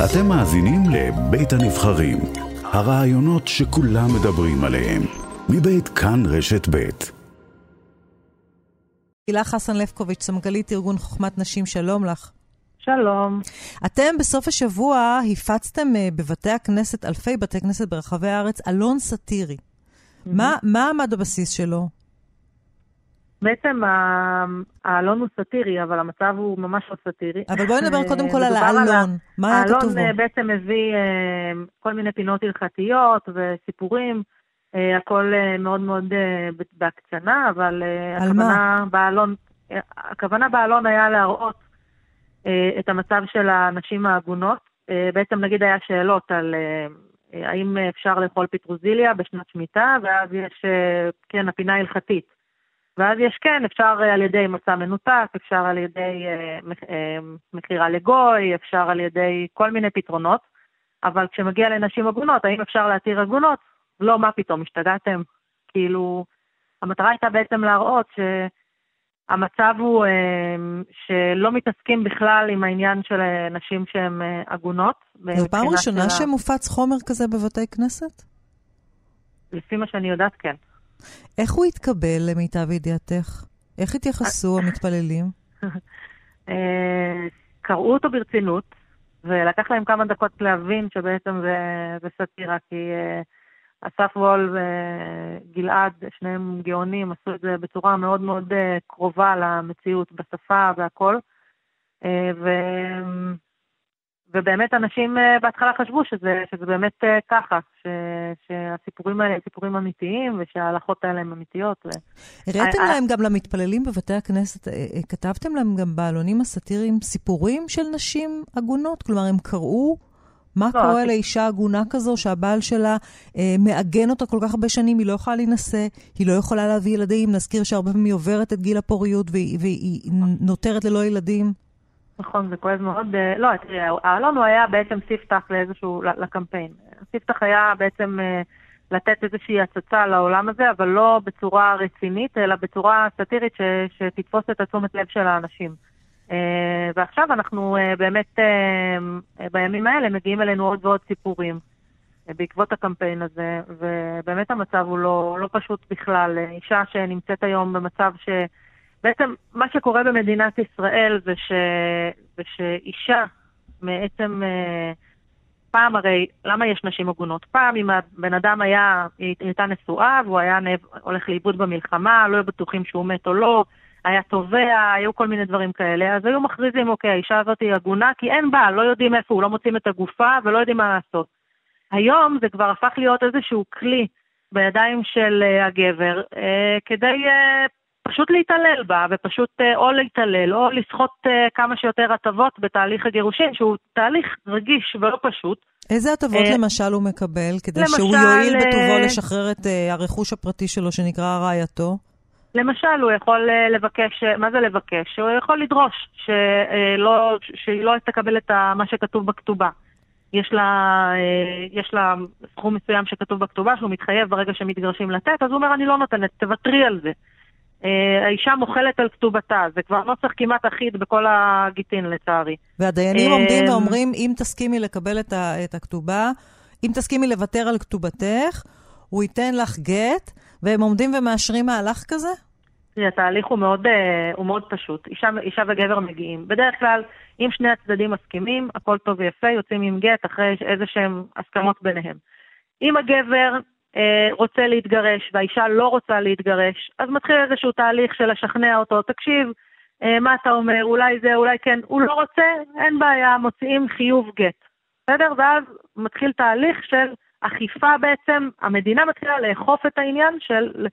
אתם מאזינים לבית הנבחרים, הרעיונות שכולם מדברים עליהם, מבית כאן רשת בית. הילה חסן לפקוביץ', סמגלית ארגון חוכמת נשים, שלום לך. שלום. אתם בסוף השבוע הפצתם אה, בבתי הכנסת, אלפי בתי כנסת ברחבי הארץ, עלון סאטירי. Mm-hmm. מה, מה עמד בבסיס שלו? בעצם העלון הוא סאטירי, אבל המצב הוא ממש לא סאטירי. אבל בואי נדבר קודם כל על העלון. מה היה כתוב בו? העלון בעצם מביא אה, כל מיני פינות הלכתיות וסיפורים. אה, הכל אה, מאוד מאוד בהקצנה, אבל הכוונה בעלון, הכוונה בעלון היה להראות את המצב של הנשים העגונות. בעצם נגיד היה שאלות על האם אפשר לאכול פטרוזיליה בשנת שמיטה, ואז יש, כן, הפינה ההלכתית. ואז יש כן, אפשר אה, על ידי מצע מנותק, אפשר על ידי אה, אה, מכירה לגוי, אפשר על ידי כל מיני פתרונות, אבל כשמגיע לנשים עגונות, האם אפשר להתיר עגונות? לא, מה פתאום, השתגעתם? כאילו, המטרה הייתה בעצם להראות שהמצב הוא שלא מתעסקים בכלל עם העניין של נשים שהן עגונות. זו פעם ראשונה שמופץ חומר כזה בבתי כנסת? לפי מה שאני יודעת, כן. איך הוא התקבל למיטב ידיעתך? איך התייחסו המתפללים? אה, קראו אותו ברצינות, ולקח להם כמה דקות להבין שבעצם זה, זה סאטירה, כי uh, אסף וול וגלעד, שניהם גאונים, עשו את זה בצורה מאוד מאוד קרובה למציאות, בשפה והכל. ו... ובאמת אנשים אה, בהתחלה חשבו שזה, שזה באמת אה, ככה, ש, שהסיפורים האלה הם סיפורים אמיתיים ושההלכות האלה הן אמיתיות. הראיתם I, להם I... גם למתפללים בבתי הכנסת, אה, כתבתם להם גם בעלונים הסאטיריים סיפורים של נשים עגונות? כלומר, הם קראו מה לא, קורה לאישה עגונה כזו שהבעל שלה אה, מעגן אותה כל כך הרבה שנים, היא לא יכולה להינשא, היא לא יכולה להביא ילדים, נזכיר שהרבה פעמים היא עוברת את גיל הפוריות והיא, והיא נותרת ללא ילדים. נכון, זה כואב מאוד. אה, לא, תראי, האלון הוא היה בעצם ספתח לאיזשהו, לקמפיין. הספתח היה בעצם אה, לתת איזושהי הצצה לעולם הזה, אבל לא בצורה רצינית, אלא בצורה סאטירית שתתפוס את התשומת לב של האנשים. אה, ועכשיו אנחנו באמת, בימים האלה מגיעים אלינו עוד ועוד סיפורים בעקבות הקמפיין הזה, ובאמת המצב הוא לא, לא פשוט בכלל. אישה שנמצאת היום במצב ש... בעצם מה שקורה במדינת ישראל זה, ש... זה שאישה בעצם, אה, פעם הרי, למה יש נשים עגונות? פעם אם הבן אדם היה, היא הייתה נשואה והוא היה נב... הולך לאיבוד במלחמה, לא היו בטוחים שהוא מת או לא, היה תובע, היו כל מיני דברים כאלה, אז היו מכריזים, אוקיי, האישה הזאת היא עגונה כי אין בעל, לא יודעים איפה הוא, לא מוצאים את הגופה ולא יודעים מה לעשות. היום זה כבר הפך להיות איזשהו כלי בידיים של uh, הגבר, uh, כדי uh, פשוט להתעלל בה, ופשוט אה, או להתעלל, או לסחוט אה, כמה שיותר הטבות בתהליך הגירושין, שהוא תהליך רגיש ולא פשוט. איזה הטבות אה, למשל הוא מקבל, כדי למשל, שהוא יועיל בטובו לשחרר את הרכוש הפרטי שלו שנקרא רעייתו? למשל, הוא יכול לבקש, מה זה לבקש? הוא יכול לדרוש שלא, שהיא לא תקבל את מה שכתוב בכתובה. יש לה, יש לה סכום מסוים שכתוב בכתובה שהוא מתחייב ברגע שמתגרשים לתת, אז הוא אומר, אני לא נותנת, תוותרי על זה. אה, האישה מוכלת על כתובתה, זה כבר נוסח כמעט אחיד בכל הגיטין לצערי. והדיינים אה, עומדים ואומרים, אם תסכימי לקבל את, ה, את הכתובה, אם תסכימי לוותר על כתובתך, הוא ייתן לך גט, והם עומדים ומאשרים מהלך כזה? תראי, התהליך הוא מאוד, אה, הוא מאוד פשוט. אישה, אישה וגבר מגיעים. בדרך כלל, אם שני הצדדים מסכימים, הכל טוב ויפה, יוצאים עם גט אחרי איזה שהם הסכמות ביניהם. אם הגבר אה, רוצה להתגרש והאישה לא רוצה להתגרש, אז מתחיל איזשהו תהליך של לשכנע אותו, תקשיב, אה, מה אתה אומר, אולי זה, אולי כן, הוא לא רוצה, אין בעיה, מוציאים חיוב גט, בסדר? ואז מתחיל תהליך של אכיפה בעצם, המדינה מתחילה לאכוף את העניין של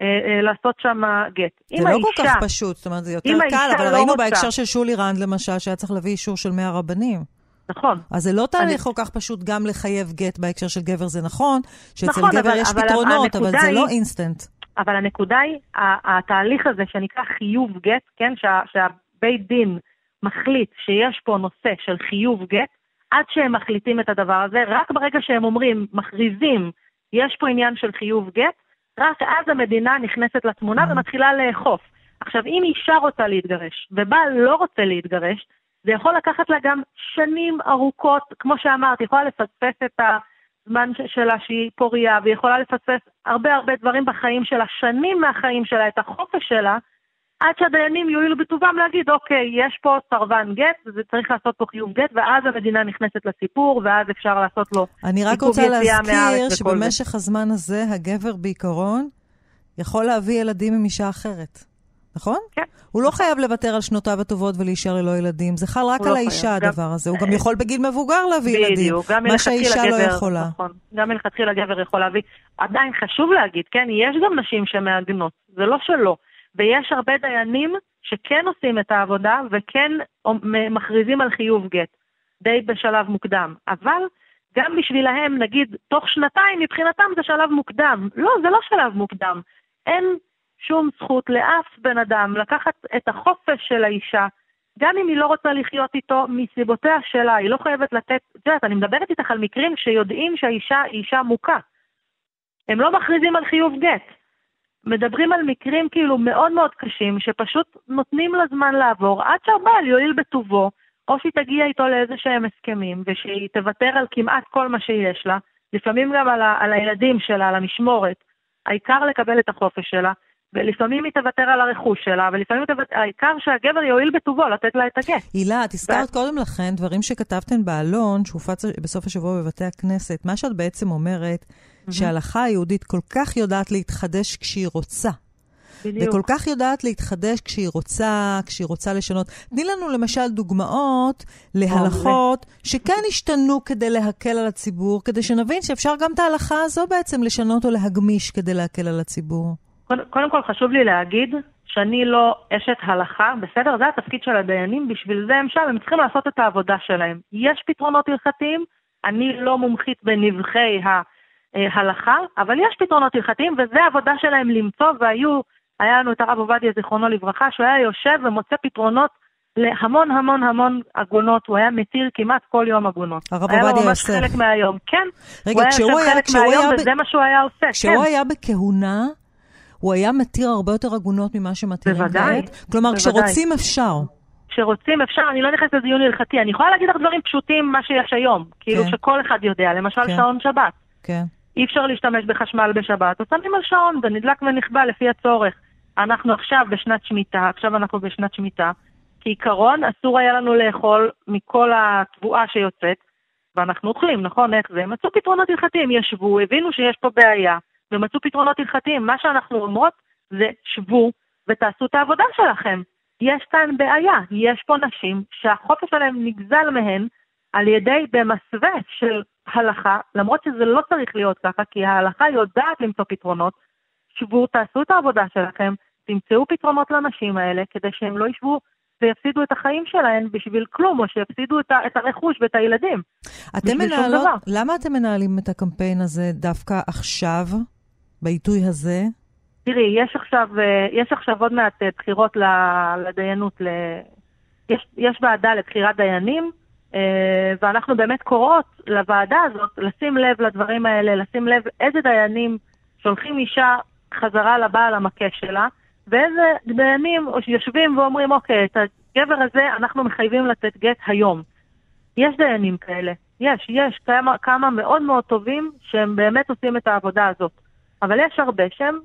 אה, לעשות שם גט. זה לא כל כך פשוט, זאת אומרת, זה יותר קל, אבל לא ראינו. בהקשר של שולי רנד למשל, שהיה צריך להביא אישור של 100 רבנים. נכון. אז זה לא תהליך אני... כל כך פשוט גם לחייב גט בהקשר של גבר, זה נכון, שאצל נכון, גבר אבל, יש אבל פתרונות, אבל זה היא, לא אינסטנט. אבל הנקודה היא, התהליך הזה שנקרא חיוב גט, כן, שה, שהבית דין מחליט שיש פה נושא של חיוב גט, עד שהם מחליטים את הדבר הזה, רק ברגע שהם אומרים, מכריזים, יש פה עניין של חיוב גט, רק אז המדינה נכנסת לתמונה mm. ומתחילה לאכוף. עכשיו, אם אישה רוצה להתגרש ובעל לא רוצה להתגרש, זה יכול לקחת לה גם שנים ארוכות, כמו שאמרת, יכולה לפספס את הזמן שלה שהיא פוריה, והיא יכולה לפספס הרבה הרבה דברים בחיים שלה, שנים מהחיים שלה, את החופש שלה, עד שהדיינים יואילו בטובם להגיד, אוקיי, יש פה סרבן גט, וזה צריך לעשות פה חיוב גט, ואז המדינה נכנסת לסיפור, ואז אפשר לעשות לו אני רק רוצה להזכיר שבמשך הזמן הזה, הגבר בעיקרון יכול להביא ילדים עם אישה אחרת. נכון? כן. הוא לא חייב לוותר על שנותיו הטובות ולהישאר ללא ילדים. זה חל רק על לא האישה, הדבר גם... הזה. הוא גם יכול בגיל מבוגר להביא בדיוק, ילדים. מה שהאישה לא יכולה. נכון, גם מלכתחילה גבר יכול להביא. עדיין חשוב להגיד, כן, יש גם נשים שמעגנות, זה לא שלא. ויש הרבה דיינים שכן עושים את העבודה וכן מכריזים על חיוב גט, די בשלב מוקדם. אבל גם בשבילהם, נגיד, תוך שנתיים, מבחינתם זה שלב מוקדם. לא, זה לא שלב מוקדם. אין שום זכות לאף בן אדם לקחת את החופש של האישה, גם אם היא לא רוצה לחיות איתו מסיבותיה שלה, היא לא חייבת לתת, את יודעת, אני מדברת איתך על מקרים שיודעים שהאישה היא אישה מוכה. הם לא מכריזים על חיוב גט. מדברים על מקרים כאילו מאוד מאוד קשים, שפשוט נותנים לה זמן לעבור עד שהבעל יועיל בטובו, או שהיא תגיע איתו לאיזה שהם הסכמים, ושהיא תוותר על כמעט כל מה שיש לה, לפעמים גם על, ה- על הילדים שלה, על המשמורת. העיקר לקבל את החופש שלה, ולפעמים היא תוותר על הרכוש שלה, ולפעמים תוותר, העיקר שהגבר יועיל בטובו לתת לה את הגט. הילה, את הזכרת ו... קודם לכן דברים שכתבתן בעלון, שהופץ בסוף השבוע בבתי הכנסת. מה שאת בעצם אומרת, mm-hmm. שההלכה היהודית כל כך יודעת להתחדש כשהיא רוצה. בדיוק. וכל כך יודעת להתחדש כשהיא רוצה, כשהיא רוצה לשנות. תני לנו למשל דוגמאות להלכות שכן השתנו כדי להקל על הציבור, כדי שנבין שאפשר גם את ההלכה הזו בעצם לשנות או להגמיש כדי להקל על הציבור. קודם כל חשוב לי להגיד שאני לא אשת הלכה, בסדר? זה התפקיד של הדיינים, בשביל זה הם שם, הם צריכים לעשות את העבודה שלהם. יש פתרונות הלכתיים, אני לא מומחית בנבחי ההלכה, אבל יש פתרונות הלכתיים, וזה העבודה שלהם למצוא, והיו, היה לנו את הרב עובדיה, זיכרונו לברכה, שהוא היה יושב ומוצא פתרונות להמון המון המון עגונות, הוא היה מתיר כמעט כל יום עגונות. הרב עובדיה יוסף. היה לו ממש חלק מהיום, כן. רגע, כשהוא היה... חלק מהיום, ב... וזה מה שהוא היה עושה, כשהוא כן. היה בכהונה, הוא היה מתיר הרבה יותר עגונות ממה שמתירים כעת? בוודאי. כלומר, בוודאי. כשרוצים אפשר. כשרוצים אפשר, אני לא נכנסת לדיון הלכתי, אני יכולה להגיד לך דברים פשוטים, מה שיש היום, כאילו כן. שכל אחד יודע, למשל כן. שעון שבת. כן. אי אפשר להשתמש בחשמל בשבת, אז שמים על שעון ונדלק ונכבה לפי הצורך. אנחנו עכשיו בשנת שמיטה, עכשיו אנחנו בשנת שמיטה, כעיקרון אסור היה לנו לאכול מכל התבואה שיוצאת, ואנחנו אוכלים, נכון? איך זה? מצאו פתרונות הלכתיים, ישבו, הבינו שיש פה בעיה, ומצאו פתרונות הלכתיים. מה שאנחנו אומרות זה שבו ותעשו את העבודה שלכם. יש כאן בעיה, יש פה נשים שהחופש שלהן נגזל מהן על ידי במסווה של הלכה, למרות שזה לא צריך להיות ככה, כי ההלכה יודעת למצוא פתרונות. שבו, תעשו את העבודה שלכם, תמצאו פתרונות לנשים האלה, כדי שהן לא ישבו ויפסידו את החיים שלהן בשביל כלום, או שיפסידו את, ה- את הרכוש ואת הילדים. אתם מנהלות, למה אתם מנהלים את הקמפיין הזה דווקא עכשיו? בעיתוי הזה? תראי, יש עכשיו, אה, יש עכשיו עוד מעט אה, בחירות לדיינות, ל... יש, יש ועדה לבחירת דיינים, אה, ואנחנו באמת קוראות לוועדה הזאת לשים לב לדברים האלה, לשים לב איזה דיינים שולחים אישה חזרה לבעל המכה שלה, ואיזה דיינים יושבים ואומרים, אוקיי, את הגבר הזה אנחנו מחייבים לתת גט היום. יש דיינים כאלה, יש, יש כמה, כמה מאוד מאוד טובים שהם באמת עושים את העבודה הזאת. אבל יש הרבה שהם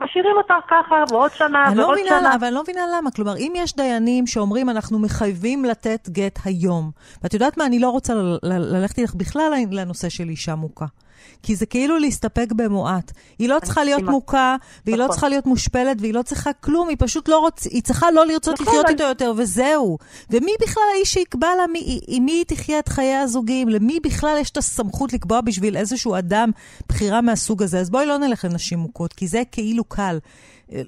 משאירים אותה ככה, ועוד שנה, ועוד לא שנה. לה, אבל אני לא מבינה למה. כלומר, אם יש דיינים שאומרים, אנחנו מחייבים לתת גט היום, ואת יודעת מה, אני לא רוצה ללכת איתך בכלל לנושא של אישה מוכה. כי זה כאילו להסתפק במועט. היא לא צריכה להיות מוכה, והיא לא נכון. צריכה להיות מושפלת, והיא לא צריכה כלום, היא פשוט לא רוצה, היא צריכה לא לרצות נכון, לחיות איתו יותר, וזהו. ומי בכלל האיש שיקבע לה עם מי היא תחיה את חיי הזוגיים? למי בכלל יש את הסמכות לקבוע בשביל איזשהו אדם בחירה מהסוג הזה? אז בואי לא נלך לנשים מוכות, כי זה כאילו קל.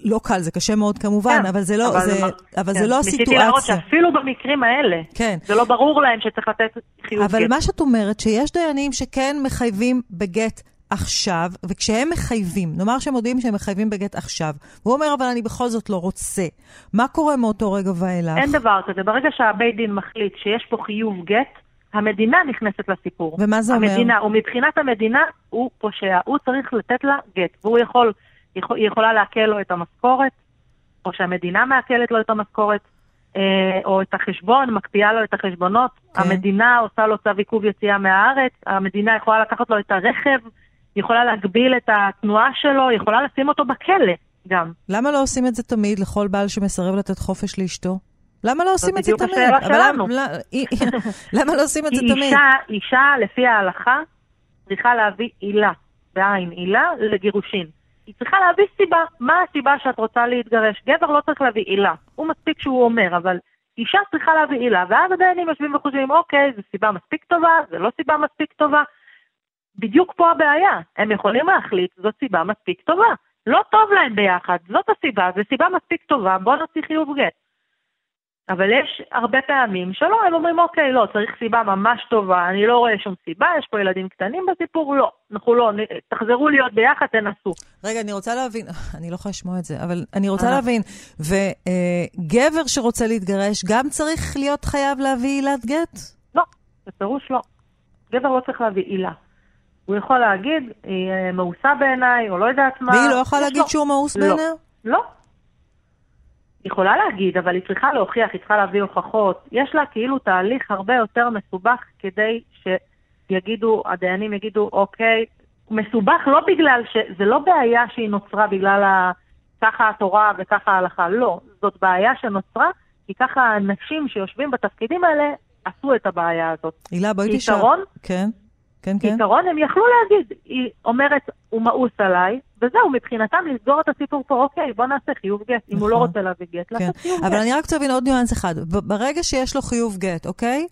לא קל, זה קשה מאוד כמובן, כן, אבל זה לא, אבל זה, אבל כן. זה לא הסיטואציה. ניסיתי להראות שאפילו במקרים האלה, כן. זה לא ברור להם שצריך לתת חיוב אבל גט. מה שאת אומרת, שיש דיינים שכן מחייבים בגט עכשיו, וכשהם מחייבים, נאמר שהם מודיעים שהם מחייבים בגט עכשיו, והוא אומר, אבל אני בכל זאת לא רוצה, מה קורה מאותו רגע ואילך? אין דבר כזה. ברגע שהבית דין מחליט שיש פה חיוב גט, המדינה נכנסת לסיפור. ומה זה אומר? המדינה, ומבחינת המדינה, הוא פושע. הוא צריך לתת לה גט, והוא יכול... היא יכולה לעקל לו את המשכורת, או שהמדינה מעקלת לו את המשכורת. אה, או את החשבון, מקפיאה לו את החשבונות, כן. המדינה עושה לו צו עיכוב יציאה מהארץ, המדינה יכולה לקחת לו את הרכב, יכולה להגביל את התנועה שלו, יכולה לשים אותו בכלא גם. למה לא עושים את זה תמיד לכל בעל שמסרב לתת חופש לאשתו? למה לא עושים את זה תמיד? זאת בדיוק השאלה שלנו. למה לא עושים את זה תמיד? אישה, לפי ההלכה, צריכה להביא עילה, בעין עילה, לגירושין. היא צריכה להביא סיבה. מה הסיבה שאת רוצה להתגרש? גבר לא צריך להביא עילה. הוא מספיק שהוא אומר, אבל אישה צריכה להביא עילה. ואז הדיינים יושבים וחושבים, אוקיי, זו סיבה מספיק טובה, זו לא סיבה מספיק טובה. בדיוק פה הבעיה. הם יכולים להחליט, זאת סיבה מספיק טובה. לא טוב להם ביחד, זאת הסיבה, זו סיבה מספיק טובה, בוא נוציא חיוב גט. אבל יש הרבה פעמים שלא, הם אומרים, אוקיי, לא, צריך סיבה ממש טובה, אני לא רואה שום סיבה, יש פה ילדים קטנים בסיפור, לא. אנחנו לא, תחזרו להיות ביחד, תנסו. רגע, אני רוצה להבין, אני לא יכולה לשמוע את זה, אבל אני רוצה אה. להבין, וגבר שרוצה להתגרש, גם צריך להיות חייב להביא עילת גט? לא, בפירוש לא. גבר לא צריך להביא עילה. הוא יכול להגיד, היא אה, מאוסה בעיניי, או לא יודעת מה. והיא לא יכולה להגיד שהוא מאוס לא. בעיניה? לא. היא יכולה להגיד, אבל היא צריכה להוכיח, היא צריכה להביא הוכחות. יש לה כאילו תהליך הרבה יותר מסובך כדי שיגידו, הדיינים יגידו, אוקיי, מסובך לא בגלל ש... זה לא בעיה שהיא נוצרה בגלל ה... ככה התורה וככה ההלכה, לא. זאת בעיה שנוצרה, כי ככה האנשים שיושבים בתפקידים האלה עשו את הבעיה הזאת. הילה, בואי תשאל. כן. כן, כן. בעיקרון הם יכלו להגיד, היא אומרת, הוא מאוס עליי, וזהו, מבחינתם לסגור את הסיפור פה, אוקיי, בוא נעשה חיוב גט. אם הוא לא נכון. רוצה להביא גט, כן. לעשות חיוב גט. אבל אני רק רוצה להבין עוד ניואנס אחד. ברגע שיש לו חיוב גט, אוקיי?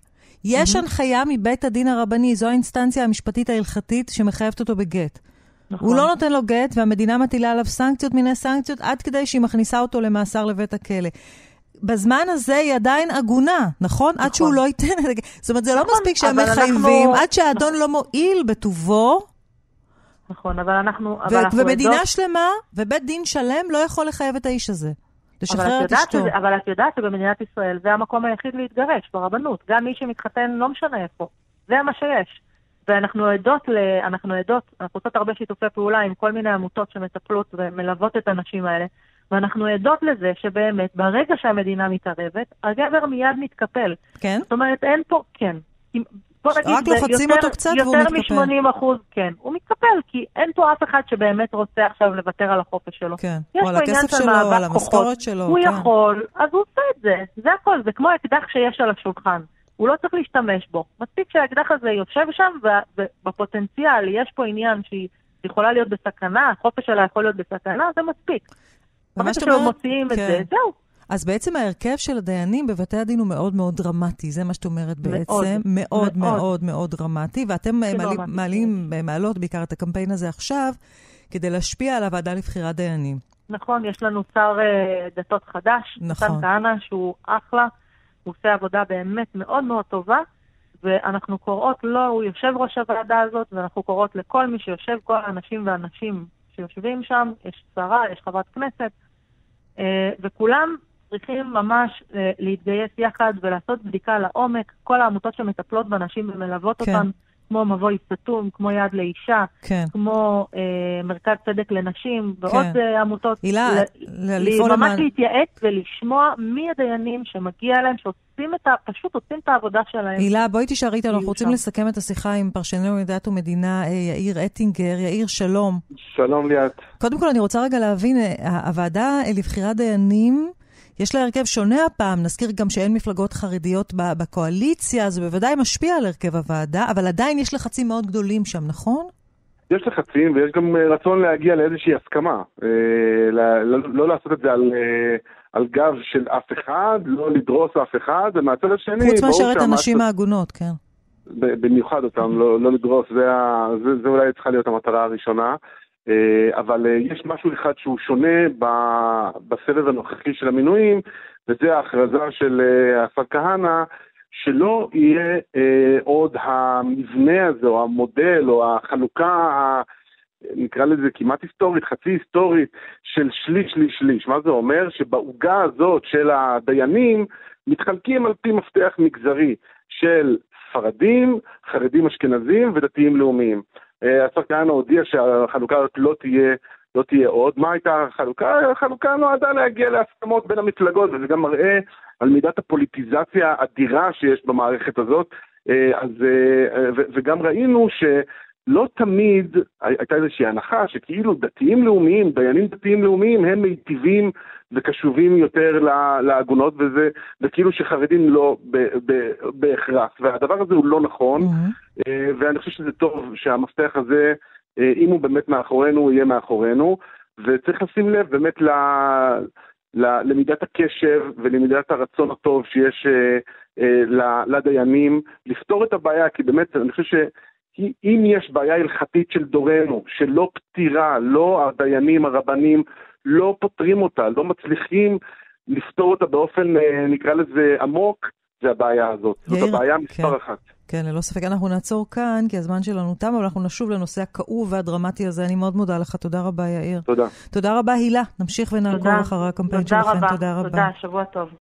יש הנחיה מבית הדין הרבני, זו האינסטנציה המשפטית ההלכתית שמחייבת אותו בגט. נכון. הוא לא נותן לו גט, והמדינה מטילה עליו סנקציות מיני סנקציות, עד כדי שהיא מכניסה אותו למאסר לבית הכלא. בזמן הזה היא עדיין עגונה, נכון? נכון. עד שהוא לא ייתן. זאת אומרת, זה לא נכון, לא מספיק שהם מחייבים, אנחנו... עד שהאדון לא מועיל בטובו. נכון, אבל אנחנו... ו- אבל אנחנו ומדינה עדות... שלמה ובית דין שלם לא יכול לחייב את האיש הזה. לשחרר את אשתו. שזה, אבל את יודעת שבמדינת ישראל זה המקום היחיד להתגרש, ברבנות. גם מי שמתחתן לא משנה איפה. זה מה שיש. ואנחנו עדות, ל... אנחנו עדות, אנחנו עושות הרבה שיתופי פעולה עם כל מיני עמותות שמטפלות ומלוות את הנשים האלה. ואנחנו עדות לזה שבאמת, ברגע שהמדינה מתערבת, הגבר מיד מתקפל. כן? זאת אומרת, אין פה, כן. בוא נגיד, רק לוחצים אותו קצת והוא מתקפל. יותר מ-80 אחוז, כן. הוא מתקפל, כי אין פה אף אחד שבאמת רוצה עכשיו לוותר על החופש שלו. כן, או על הכסף שלו, על המשכורת שלו. הוא כן. יכול, אז הוא עושה את זה. זה הכל, זה כמו האקדח שיש על השולחן. הוא לא צריך להשתמש בו. מספיק שהאקדח הזה יושב שם, ובפוטנציאל יש פה עניין שהיא יכולה להיות בסכנה, החופש שלה יכול להיות בסכנה, זה מספיק. ברגע שהם מוציאים כן. את זה, זהו. אז בעצם ההרכב של הדיינים בבתי הדין הוא מאוד מאוד דרמטי, זה מה שאת אומרת בעצם. מאוד, מאוד, מאוד, מאוד דרמטי. ואתם מעלים, מעלים, מעלות בעיקר את הקמפיין הזה עכשיו, כדי להשפיע על הוועדה לבחירת דיינים. נכון, יש לנו שר uh, דתות חדש, נכון. נתן כהנא, שהוא אחלה, הוא עושה עבודה באמת מאוד מאוד טובה, ואנחנו קוראות לו, הוא יושב ראש הוועדה הזאת, ואנחנו קוראות לכל מי שיושב, כל האנשים והנשים שיושבים שם, יש שרה, יש חברת כנסת, אה, וכולם צריכים ממש אה, להתגייס יחד ולעשות בדיקה לעומק. כל העמותות שמטפלות בנשים ומלוות כן. אותן, כמו מבוי סתום, כמו יד לאישה, כן. כמו אה, מרכז צדק לנשים, ועוד כן. אה, עמותות. הילה, ל- לפעול ממש למען... להתייעץ ולשמוע מי הדיינים שמגיע להם, שעושים את ה... פשוט עושים את העבודה שלהם. הילה, בואי תישארי איתנו, אנחנו רוצים לסכם את השיחה עם פרשננו מדת ומדינה, אה, יאיר אטינגר. יאיר, שלום. שלום ליאת. קודם כל, אני רוצה רגע להבין, הוועדה לבחירת דיינים, יש לה הרכב שונה הפעם, נזכיר גם שאין מפלגות חרדיות בקואליציה, זה בוודאי משפיע על הרכב הוועדה, אבל עדיין יש לחצים מאוד גדולים שם, נכון? יש לחצים ויש גם אה, רצון להגיע לאיזושהי הסכמה. אה, לא, לא לעשות את זה על, אה, על גב של אף אחד, לא לדרוס אף אחד, ומהצד השני... חוץ מאשר את הנשים העגונות, כן. במיוחד אותם, לא, לא לדרוס, זה, זה, זה אולי צריכה להיות המטרה הראשונה. אה, אבל אה, יש משהו אחד שהוא שונה בסבב הנוכחי של המינויים, וזה ההכרזה של אה, השר כהנא, שלא יהיה עוד המבנה הזה, או המודל, או החלוקה, נקרא לזה כמעט היסטורית, חצי היסטורית, של שליש, שליש, שליש. מה זה אומר? שבעוגה הזאת של הדיינים מתחלקים על פי מפתח מגזרי של ספרדים, חרדים אשכנזים ודתיים לאומיים. אה, השר כהנא הודיע שהחלוקה הזאת לא תהיה לא תהיה עוד. מה הייתה החלוקה? החלוקה נועדה להגיע להסכמות בין המפלגות, וזה גם מראה על מידת הפוליטיזציה האדירה שיש במערכת הזאת. אז, וגם ראינו ש... לא תמיד הייתה איזושהי הנחה שכאילו דתיים לאומיים, דיינים דתיים לאומיים, הם מיטיבים וקשובים יותר לעגונות, וזה, וכאילו שחרדים לא בהכרח. והדבר הזה הוא לא נכון, mm-hmm. ואני חושב שזה טוב שהמפתח הזה, אה, אם הוא באמת מאחורינו, הוא יהיה מאחורינו, וצריך לשים לב באמת ל... למידת הקשב ולמידת הרצון הטוב שיש אה, לדיינים לפתור את הבעיה, כי באמת אני חושב ש... אם יש בעיה הלכתית של דורנו, שלא פתירה, לא הדיינים, הרבנים, לא פותרים אותה, לא מצליחים לפתור אותה באופן, אה, נקרא לזה, עמוק, זה הבעיה הזאת. יאיר, זאת הבעיה מספר כן. אחת. כן, ללא ספק. אנחנו נעצור כאן, כי הזמן שלנו תם, אבל אנחנו נשוב לנושא הכאוב והדרמטי הזה. אני מאוד מודה לך. תודה רבה, יאיר. תודה. תודה רבה, הילה. נמשיך ונעקוב אחרי הקמפיין שלכם. תודה רבה. תודה, שבוע טוב.